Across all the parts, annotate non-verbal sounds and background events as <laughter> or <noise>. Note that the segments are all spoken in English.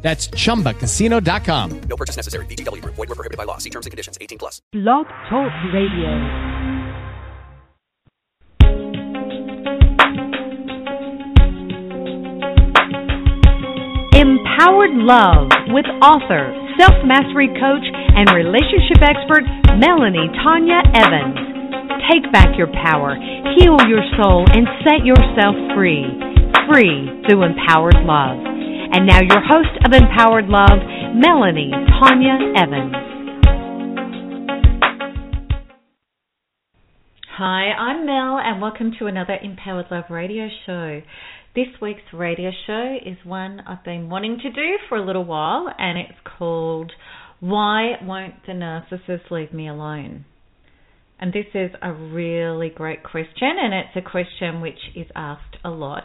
That's chumbacasino.com. No purchase necessary. VGW Group. Void were prohibited by law. See terms and conditions. 18 plus. Blog Talk Radio. Empowered Love with author, self mastery coach, and relationship expert Melanie Tonia Evans. Take back your power, heal your soul, and set yourself free. Free through empowered love. And now, your host of Empowered Love, Melanie Tonia Evans. Hi, I'm Mel, and welcome to another Empowered Love radio show. This week's radio show is one I've been wanting to do for a little while, and it's called Why Won't the Narcissist Leave Me Alone? And this is a really great question, and it's a question which is asked a lot.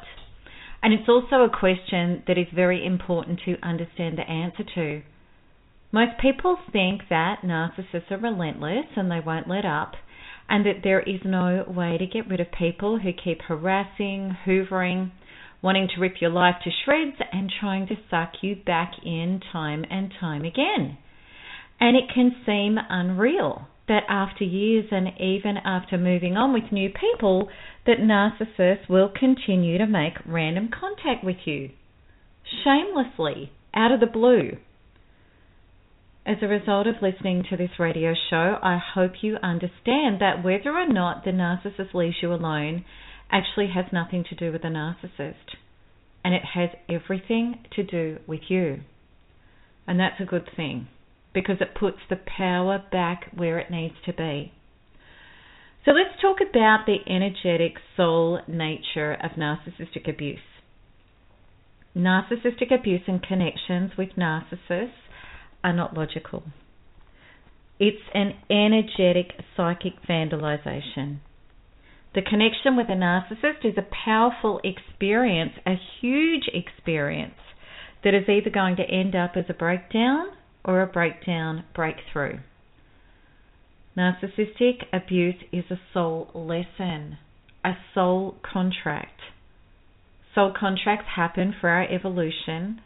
And it's also a question that is very important to understand the answer to. Most people think that narcissists are relentless and they won't let up, and that there is no way to get rid of people who keep harassing, hoovering, wanting to rip your life to shreds, and trying to suck you back in time and time again. And it can seem unreal that after years and even after moving on with new people, that narcissists will continue to make random contact with you, shamelessly, out of the blue. As a result of listening to this radio show, I hope you understand that whether or not the narcissist leaves you alone actually has nothing to do with the narcissist, and it has everything to do with you. And that's a good thing because it puts the power back where it needs to be. So let's talk about the energetic soul nature of narcissistic abuse. Narcissistic abuse and connections with narcissists are not logical. It's an energetic psychic vandalization. The connection with a narcissist is a powerful experience, a huge experience, that is either going to end up as a breakdown or a breakdown breakthrough. Narcissistic abuse is a soul lesson, a soul contract. Soul contracts happen for our evolution.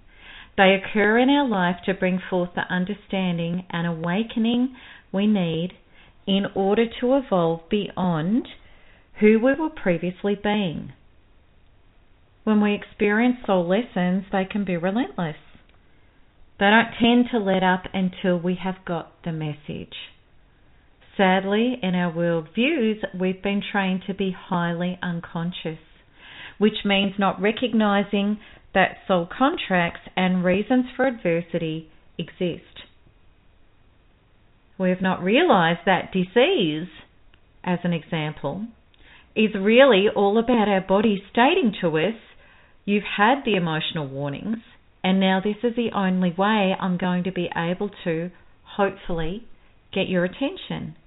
They occur in our life to bring forth the understanding and awakening we need in order to evolve beyond who we were previously being. When we experience soul lessons, they can be relentless. They don't tend to let up until we have got the message. Sadly, in our world views, we've been trained to be highly unconscious, which means not recognizing that soul contracts and reasons for adversity exist. We have not realized that disease, as an example, is really all about our body stating to us, you've had the emotional warnings, and now this is the only way I'm going to be able to, hopefully, get your attention.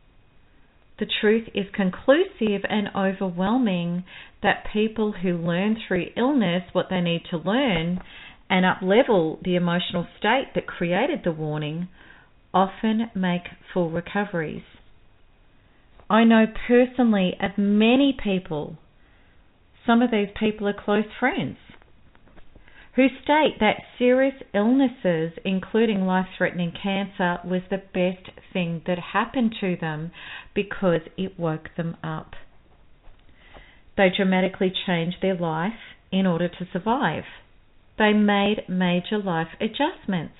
The truth is conclusive and overwhelming that people who learn through illness what they need to learn and uplevel the emotional state that created the warning often make full recoveries. I know personally of many people, some of these people are close friends, who state that serious illnesses, including life threatening cancer, was the best thing that happened to them because it woke them up. They dramatically changed their life in order to survive. They made major life adjustments,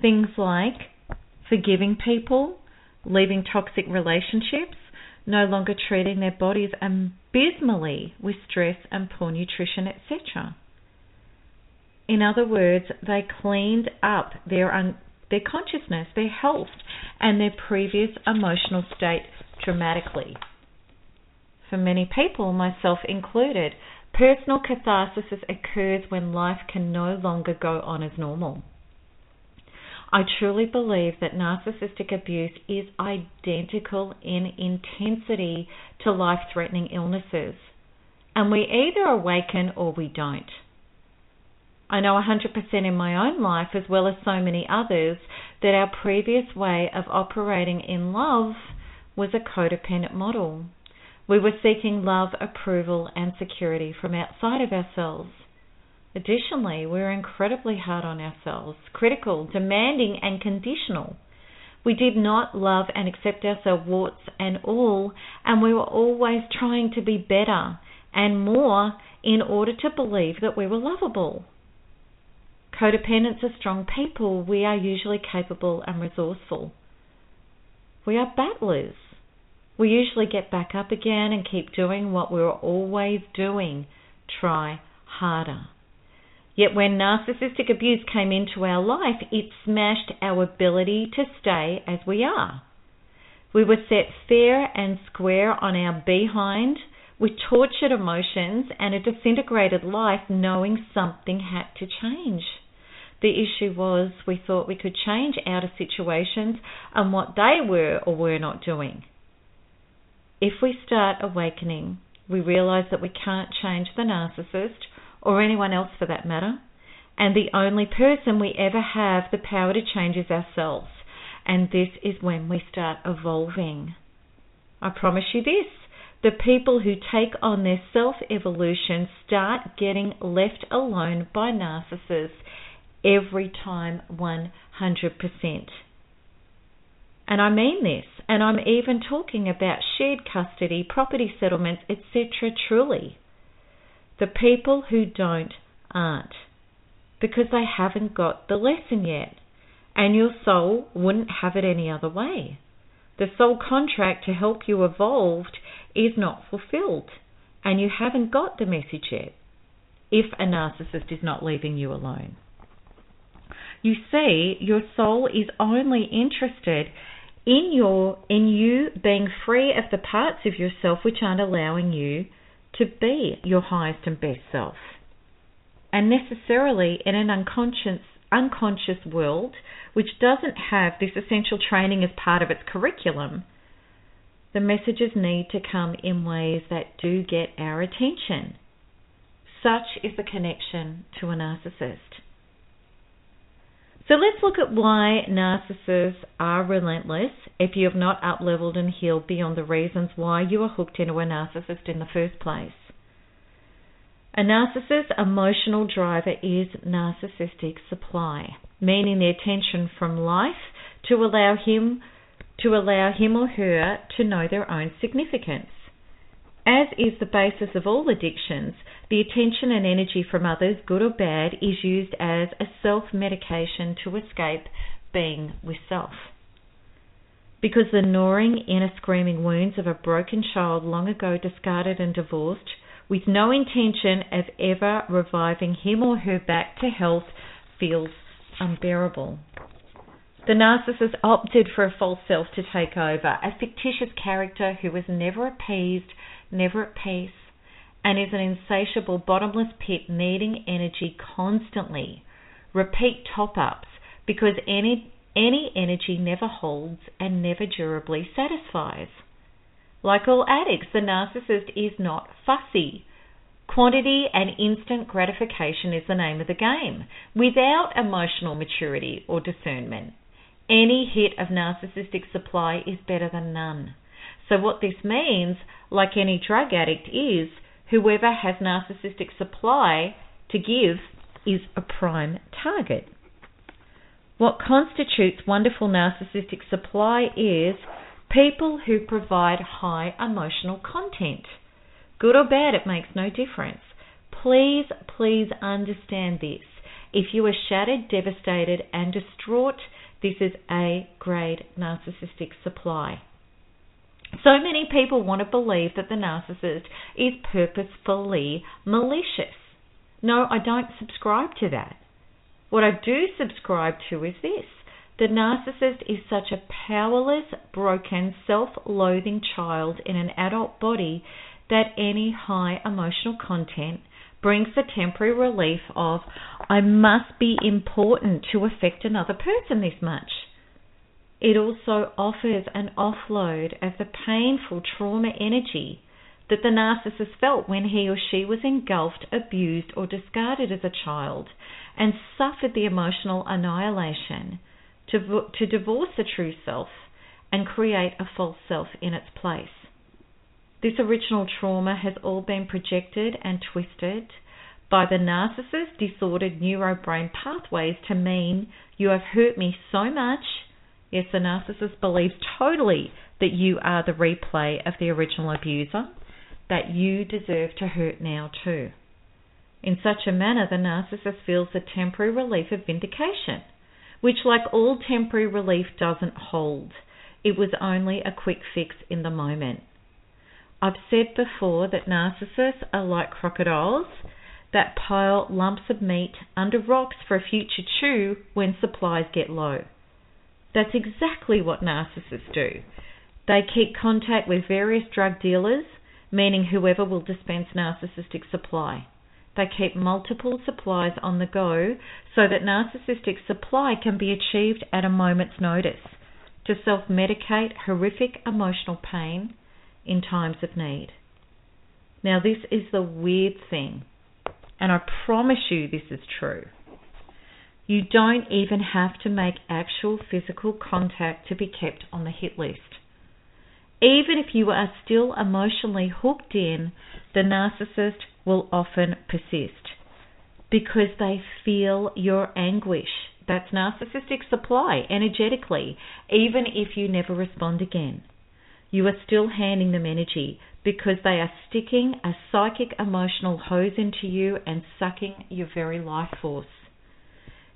things like forgiving people, leaving toxic relationships, no longer treating their bodies abysmally with stress and poor nutrition, etc. In other words, they cleaned up their un- their consciousness, their health, and their previous emotional state dramatically. For many people, myself included, personal catharsis occurs when life can no longer go on as normal. I truly believe that narcissistic abuse is identical in intensity to life threatening illnesses. And we either awaken or we don't. I know 100% in my own life, as well as so many others, that our previous way of operating in love was a codependent model. We were seeking love, approval, and security from outside of ourselves. Additionally, we were incredibly hard on ourselves, critical, demanding, and conditional. We did not love and accept ourselves, warts and all, and we were always trying to be better and more in order to believe that we were lovable. Codependents are strong people. We are usually capable and resourceful. We are battlers. We usually get back up again and keep doing what we were always doing. Try harder. Yet when narcissistic abuse came into our life, it smashed our ability to stay as we are. We were set fair and square on our behind with tortured emotions and a disintegrated life, knowing something had to change. The issue was we thought we could change outer situations and what they were or were not doing. If we start awakening, we realize that we can't change the narcissist or anyone else for that matter. And the only person we ever have the power to change is ourselves. And this is when we start evolving. I promise you this the people who take on their self evolution start getting left alone by narcissists every time 100%. And I mean this, and I'm even talking about shared custody, property settlements, etc. truly. The people who don't aren't because they haven't got the lesson yet, and your soul wouldn't have it any other way. The soul contract to help you evolve is not fulfilled, and you haven't got the message yet if a narcissist is not leaving you alone. You see, your soul is only interested in your in you being free of the parts of yourself which aren't allowing you to be your highest and best self. And necessarily in an unconscious, unconscious world, which doesn't have this essential training as part of its curriculum, the messages need to come in ways that do get our attention. Such is the connection to a narcissist. So let's look at why narcissists are relentless if you have not upleveled and healed beyond the reasons why you are hooked into a narcissist in the first place. A narcissist's emotional driver is narcissistic supply, meaning the attention from life to allow him to allow him or her to know their own significance. As is the basis of all addictions, the attention and energy from others, good or bad, is used as a self medication to escape being with self. Because the gnawing inner screaming wounds of a broken child long ago discarded and divorced, with no intention of ever reviving him or her back to health, feels unbearable. The narcissist opted for a false self to take over, a fictitious character who was never appeased never at peace, and is an insatiable bottomless pit needing energy constantly. Repeat top ups because any any energy never holds and never durably satisfies. Like all addicts, the narcissist is not fussy. Quantity and instant gratification is the name of the game, without emotional maturity or discernment. Any hit of narcissistic supply is better than none. So, what this means, like any drug addict, is whoever has narcissistic supply to give is a prime target. What constitutes wonderful narcissistic supply is people who provide high emotional content. Good or bad, it makes no difference. Please, please understand this. If you are shattered, devastated, and distraught, this is A grade narcissistic supply. So many people want to believe that the narcissist is purposefully malicious. No, I don't subscribe to that. What I do subscribe to is this the narcissist is such a powerless, broken, self loathing child in an adult body that any high emotional content brings the temporary relief of, I must be important to affect another person this much. It also offers an offload of the painful trauma energy that the narcissist felt when he or she was engulfed, abused, or discarded as a child and suffered the emotional annihilation to, to divorce the true self and create a false self in its place. This original trauma has all been projected and twisted by the narcissist's disordered neurobrain pathways to mean you have hurt me so much. Yes, the narcissist believes totally that you are the replay of the original abuser, that you deserve to hurt now too. In such a manner, the narcissist feels the temporary relief of vindication, which, like all temporary relief, doesn't hold. It was only a quick fix in the moment. I've said before that narcissists are like crocodiles that pile lumps of meat under rocks for a future chew when supplies get low. That's exactly what narcissists do. They keep contact with various drug dealers, meaning whoever will dispense narcissistic supply. They keep multiple supplies on the go so that narcissistic supply can be achieved at a moment's notice to self medicate horrific emotional pain in times of need. Now, this is the weird thing, and I promise you this is true. You don't even have to make actual physical contact to be kept on the hit list. Even if you are still emotionally hooked in, the narcissist will often persist because they feel your anguish that's narcissistic supply energetically, even if you never respond again. You are still handing them energy because they are sticking a psychic emotional hose into you and sucking your very life force.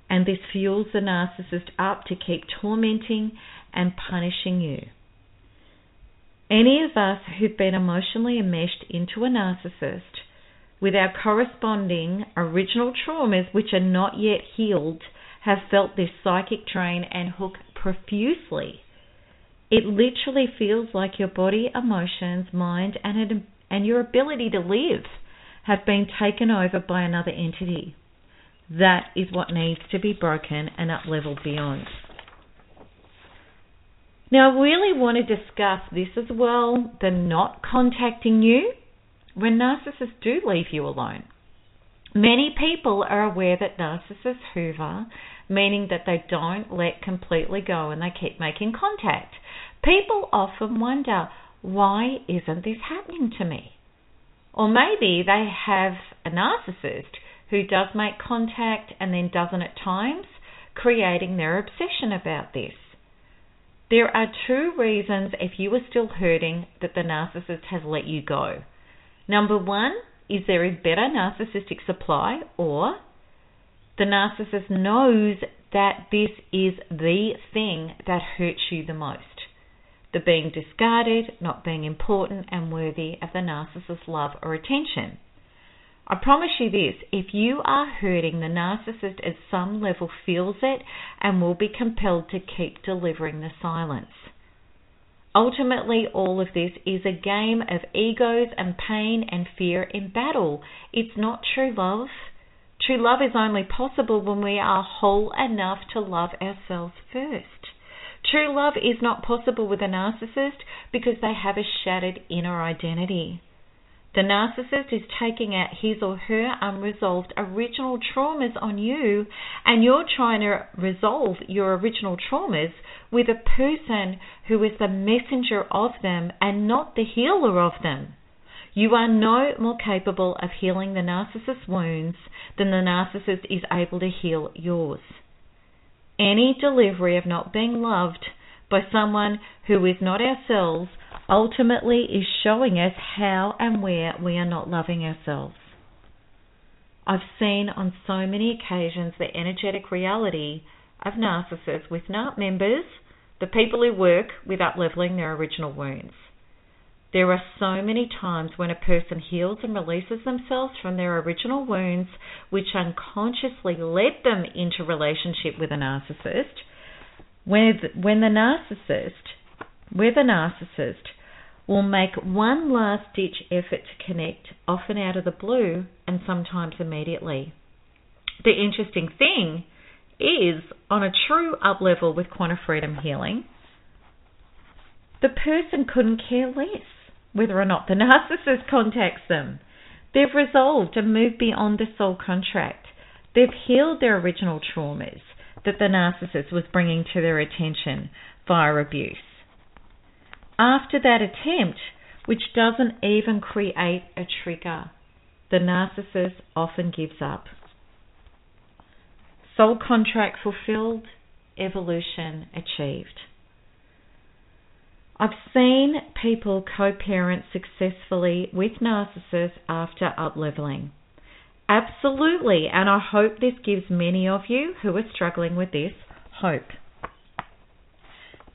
And this fuels the narcissist up to keep tormenting and punishing you. Any of us who've been emotionally enmeshed into a narcissist with our corresponding original traumas, which are not yet healed, have felt this psychic drain and hook profusely. It literally feels like your body, emotions, mind, and, and your ability to live have been taken over by another entity. That is what needs to be broken and up leveled beyond. Now, I really want to discuss this as well the not contacting you when narcissists do leave you alone. Many people are aware that narcissists hoover meaning that they don't let completely go and they keep making contact. People often wonder, why isn't this happening to me? Or maybe they have a narcissist who does make contact and then doesn't at times, creating their obsession about this. There are two reasons if you are still hurting that the narcissist has let you go. Number one is there is better narcissistic supply, or the narcissist knows that this is the thing that hurts you the most. The being discarded, not being important and worthy of the narcissist's love or attention. I promise you this if you are hurting, the narcissist at some level feels it and will be compelled to keep delivering the silence. Ultimately, all of this is a game of egos and pain and fear in battle. It's not true love. True love is only possible when we are whole enough to love ourselves first. True love is not possible with a narcissist because they have a shattered inner identity. The narcissist is taking out his or her unresolved original traumas on you, and you're trying to resolve your original traumas with a person who is the messenger of them and not the healer of them. You are no more capable of healing the narcissist's wounds than the narcissist is able to heal yours. Any delivery of not being loved by someone who is not ourselves ultimately is showing us how and where we are not loving ourselves. I've seen on so many occasions the energetic reality of narcissists with NARP members, the people who work with upleveling their original wounds. There are so many times when a person heals and releases themselves from their original wounds, which unconsciously led them into relationship with a narcissist. When, when the narcissist, a narcissist, will make one last ditch effort to connect, often out of the blue and sometimes immediately. The interesting thing is, on a true up level with quantum freedom healing, the person couldn't care less whether or not the <laughs> narcissist contacts them. They've resolved to move beyond the soul contract. They've healed their original traumas that the narcissist was bringing to their attention via abuse. After that attempt, which doesn't even create a trigger, the narcissist often gives up. Soul contract fulfilled, evolution achieved. I've seen people co parent successfully with narcissists after upleveling. Absolutely, and I hope this gives many of you who are struggling with this hope.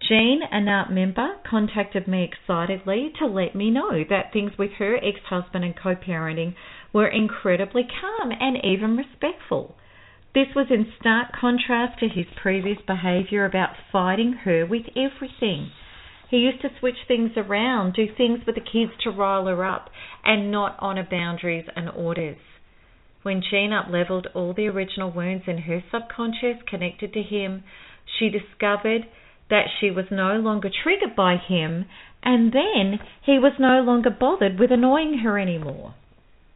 Jean, an art member, contacted me excitedly to let me know that things with her ex husband and co parenting were incredibly calm and even respectful. This was in stark contrast to his previous behaviour about fighting her with everything. He used to switch things around, do things with the kids to rile her up, and not honour boundaries and orders. When Jean up leveled all the original wounds in her subconscious connected to him, she discovered that she was no longer triggered by him, and then he was no longer bothered with annoying her anymore.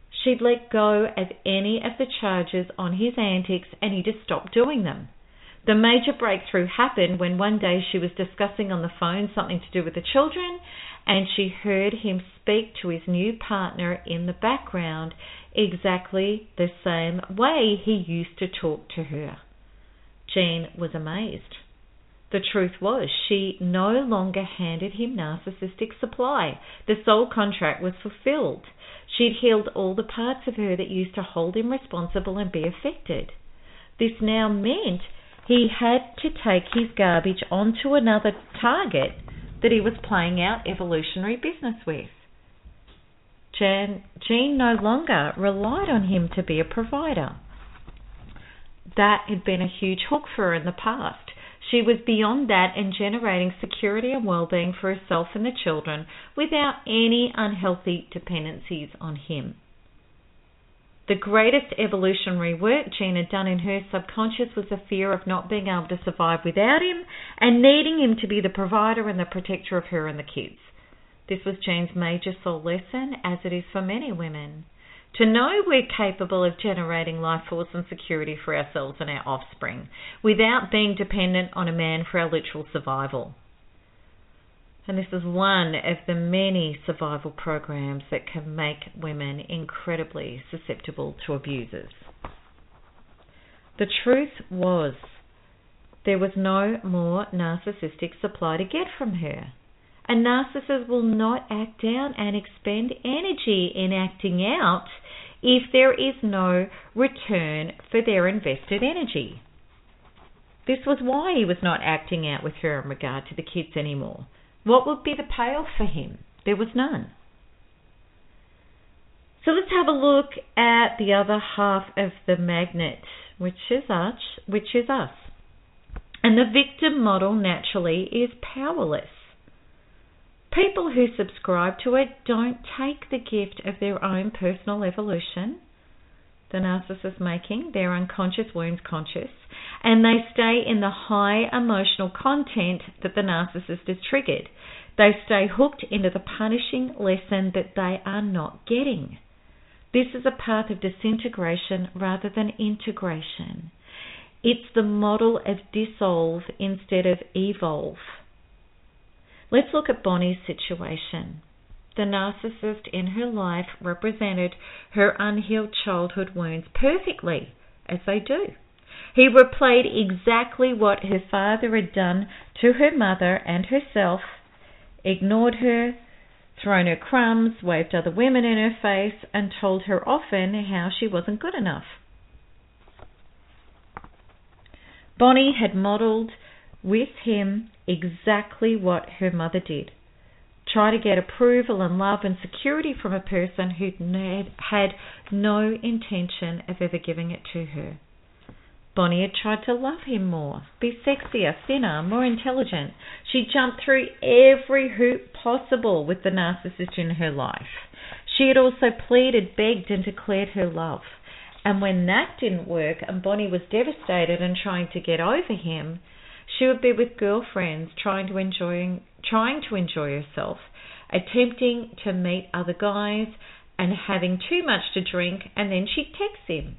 She'd let go of any of the charges on his antics and he just stopped doing them. The major breakthrough happened when one day she was discussing on the phone something to do with the children and she heard him speak to his new partner in the background exactly the same way he used to talk to her. Jean was amazed. The truth was, she no longer handed him narcissistic supply. The soul contract was fulfilled. She'd healed all the parts of her that used to hold him responsible and be affected. This now meant he had to take his garbage onto another target that he was playing out evolutionary business with. Jan, Jean no longer relied on him to be a provider. That had been a huge hook for her in the past. She was beyond that and generating security and well-being for herself and the children without any unhealthy dependencies on him. The greatest evolutionary work Jean had done in her subconscious was the fear of not being able to survive without him and needing him to be the provider and the protector of her and the kids. This was Jane's major soul lesson, as it is for many women. To know we're capable of generating life force and security for ourselves and our offspring without being dependent on a man for our literal survival. And this is one of the many survival programs that can make women incredibly susceptible to abusers. The truth was, there was no more narcissistic supply to get from her. A narcissist will not act down and expend energy in acting out if there is no return for their invested energy. This was why he was not acting out with her in regard to the kids anymore. What would be the payoff for him? There was none. So let's have a look at the other half of the magnet, which is us, which is us. And the victim model naturally is powerless. People who subscribe to it don't take the gift of their own personal evolution, the narcissist making their unconscious wounds conscious, and they stay in the high emotional content that the narcissist has triggered. They stay hooked into the punishing lesson that they are not getting. This is a path of disintegration rather than integration. It's the model of dissolve instead of evolve. Let's look at Bonnie's situation. The narcissist in her life represented her unhealed childhood wounds perfectly, as they do. He replayed exactly what her father had done to her mother and herself, ignored her, thrown her crumbs, waved other women in her face, and told her often how she wasn't good enough. Bonnie had modelled with him exactly what her mother did. Try to get approval and love and security from a person who had no intention of ever giving it to her. Bonnie had tried to love him more, be sexier, thinner, more intelligent. She jumped through every hoop possible with the narcissist in her life. She had also pleaded, begged, and declared her love. And when that didn't work and Bonnie was devastated and trying to get over him, she would be with girlfriends trying to enjoy trying to enjoy herself, attempting to meet other guys and having too much to drink and then she'd text him.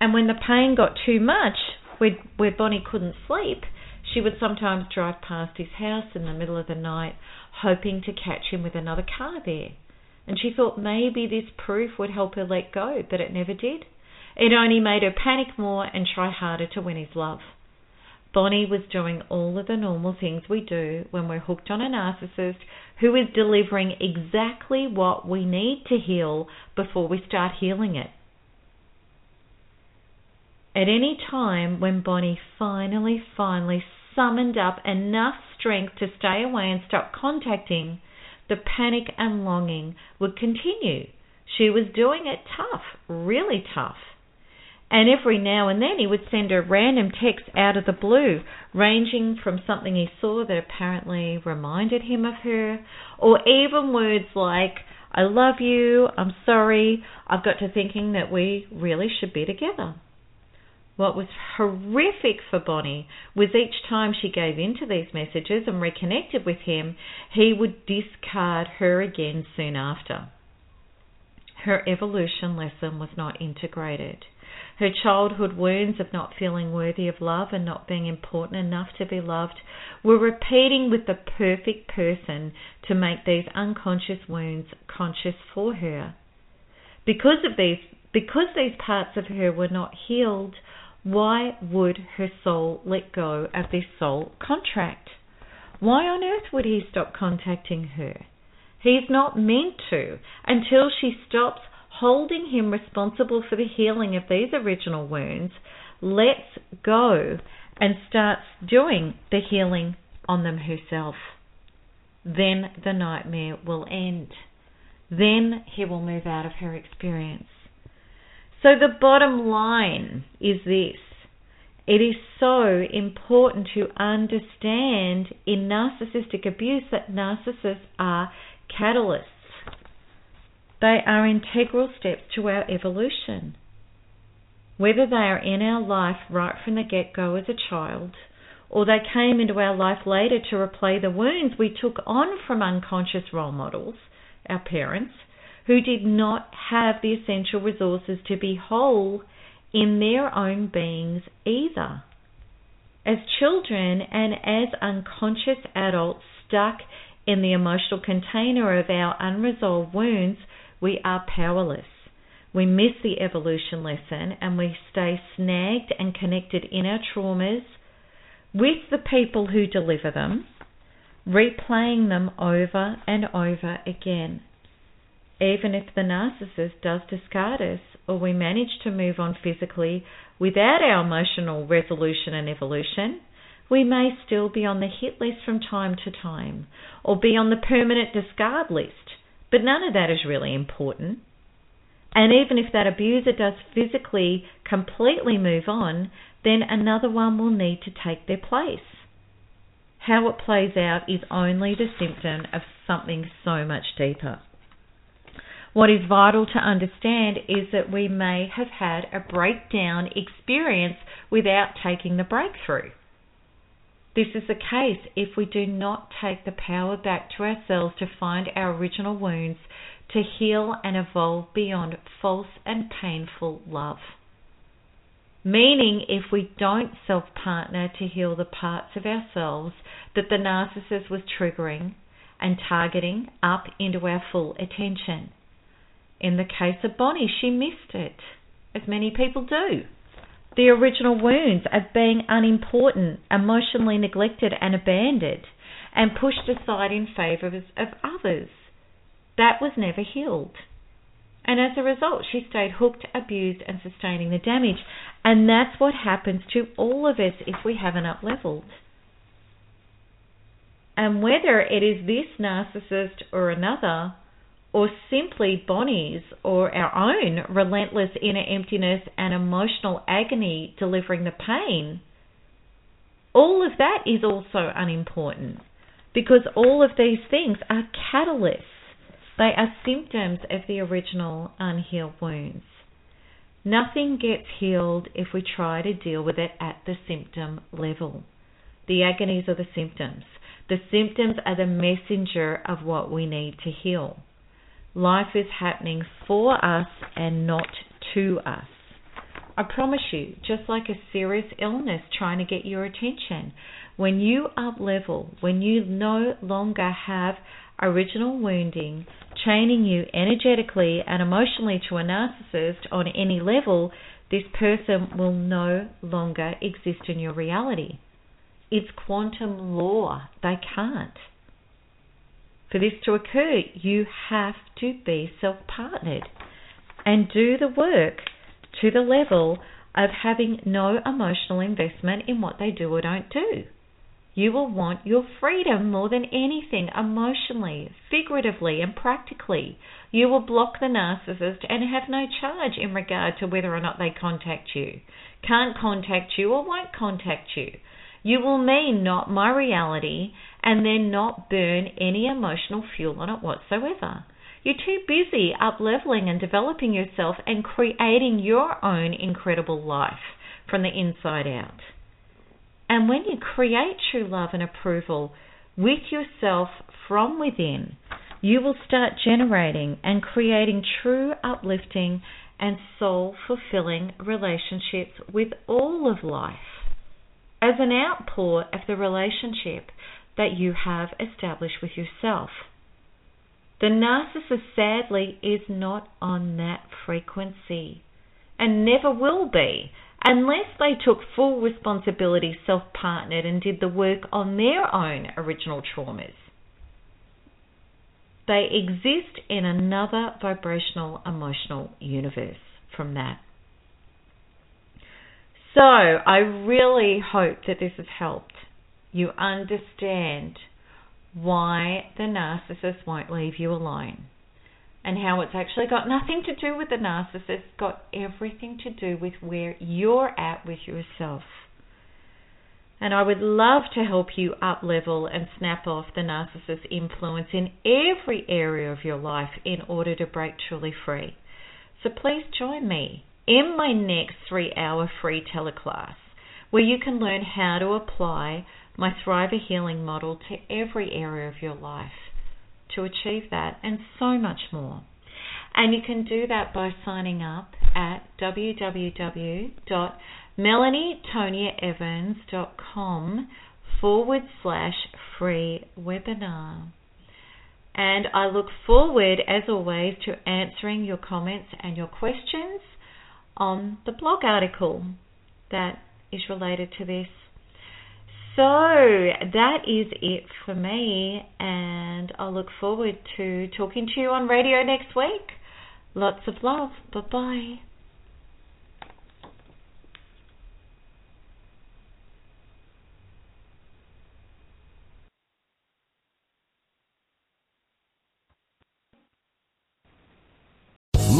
And when the pain got too much, where, where Bonnie couldn't sleep, she would sometimes drive past his house in the middle of the night, hoping to catch him with another car there. And she thought maybe this proof would help her let go, but it never did. It only made her panic more and try harder to win his love. Bonnie was doing all of the normal things we do when we're hooked on a narcissist who is delivering exactly what we need to heal before we start healing it. At any time when Bonnie finally, finally summoned up enough strength to stay away and stop contacting, the panic and longing would continue. She was doing it tough, really tough. And every now and then he would send her random texts out of the blue, ranging from something he saw that apparently reminded him of her, or even words like, I love you, I'm sorry, I've got to thinking that we really should be together. What was horrific for Bonnie was each time she gave in to these messages and reconnected with him, he would discard her again soon after. Her evolution lesson was not integrated. Her childhood wounds of not feeling worthy of love and not being important enough to be loved were repeating with the perfect person to make these unconscious wounds conscious for her. Because of these because these parts of her were not healed, why would her soul let go of this soul contract? Why on earth would he stop contacting her? He's not meant to until she stops holding him responsible for the healing of these original wounds, lets go and starts doing the healing on them herself. Then the nightmare will end. Then he will move out of her experience. So the bottom line is this. It is so important to understand in narcissistic abuse that narcissists are catalysts they are integral steps to our evolution. Whether they are in our life right from the get go as a child, or they came into our life later to replay the wounds we took on from unconscious role models, our parents, who did not have the essential resources to be whole in their own beings either. As children and as unconscious adults stuck in the emotional container of our unresolved wounds, we are powerless. We miss the evolution lesson and we stay snagged and connected in our traumas with the people who deliver them, replaying them over and over again. Even if the narcissist does discard us or we manage to move on physically without our emotional resolution and evolution, we may still be on the hit list from time to time or be on the permanent discard list but none of that is really important. And even if that abuser does physically completely move on, then another one will need to take their place. How it plays out is only the symptom of something so much deeper. What is vital to understand is that we may have had a breakdown experience without taking the breakthrough. This is the case if we do not take the power back to ourselves to find our original wounds, to heal and evolve beyond false and painful love. Meaning, if we don't self partner to heal the parts of ourselves that the narcissist was triggering and targeting up into our full attention. In the case of Bonnie, she missed it, as many people do the original wounds of being unimportant, emotionally neglected and abandoned, and pushed aside in favour of others. That was never healed. And as a result, she stayed hooked, abused, and sustaining the damage. And that's what happens to all of us if we haven't up leveled. And whether it is this narcissist or another, or simply Bonnie's or our own relentless inner emptiness and emotional agony delivering the pain, all of that is also unimportant because all of these things are catalysts. They are symptoms of the original unhealed wounds. Nothing gets healed if we try to deal with it at the symptom level. The agonies are the symptoms. The symptoms are the messenger of what we need to heal. Life is happening for us and not to us. I promise you, just like a serious illness trying to get your attention, when you up level, when you no longer have original wounding chaining you energetically and emotionally to a narcissist on any level, this person will no longer exist in your reality. It's quantum law. They can't. For this to occur, you have to be self partnered and do the work to the level of having no emotional investment in what they do or don't do. You will want your freedom more than anything, emotionally, figuratively, and practically. You will block the narcissist and have no charge in regard to whether or not they contact you, can't contact you, or won't contact you. You will mean not my reality and then not burn any emotional fuel on it whatsoever. You're too busy up leveling and developing yourself and creating your own incredible life from the inside out. And when you create true love and approval with yourself from within, you will start generating and creating true uplifting and soul fulfilling relationships with all of life as an outpour of the relationship that you have established with yourself. The narcissist, sadly, is not on that frequency and never will be unless they took full responsibility, self partnered, and did the work on their own original traumas. They exist in another vibrational emotional universe from that. So, I really hope that this has helped you understand why the narcissist won't leave you alone and how it's actually got nothing to do with the narcissist, got everything to do with where you're at with yourself. And I would love to help you up level and snap off the narcissist influence in every area of your life in order to break truly free. So please join me in my next three hour free teleclass where you can learn how to apply my Thriver Healing model to every area of your life to achieve that and so much more. And you can do that by signing up at www.melanietoniaevans.com forward slash free webinar. And I look forward, as always, to answering your comments and your questions on the blog article that is related to this. So that is it for me, and I look forward to talking to you on radio next week. Lots of love. Bye bye.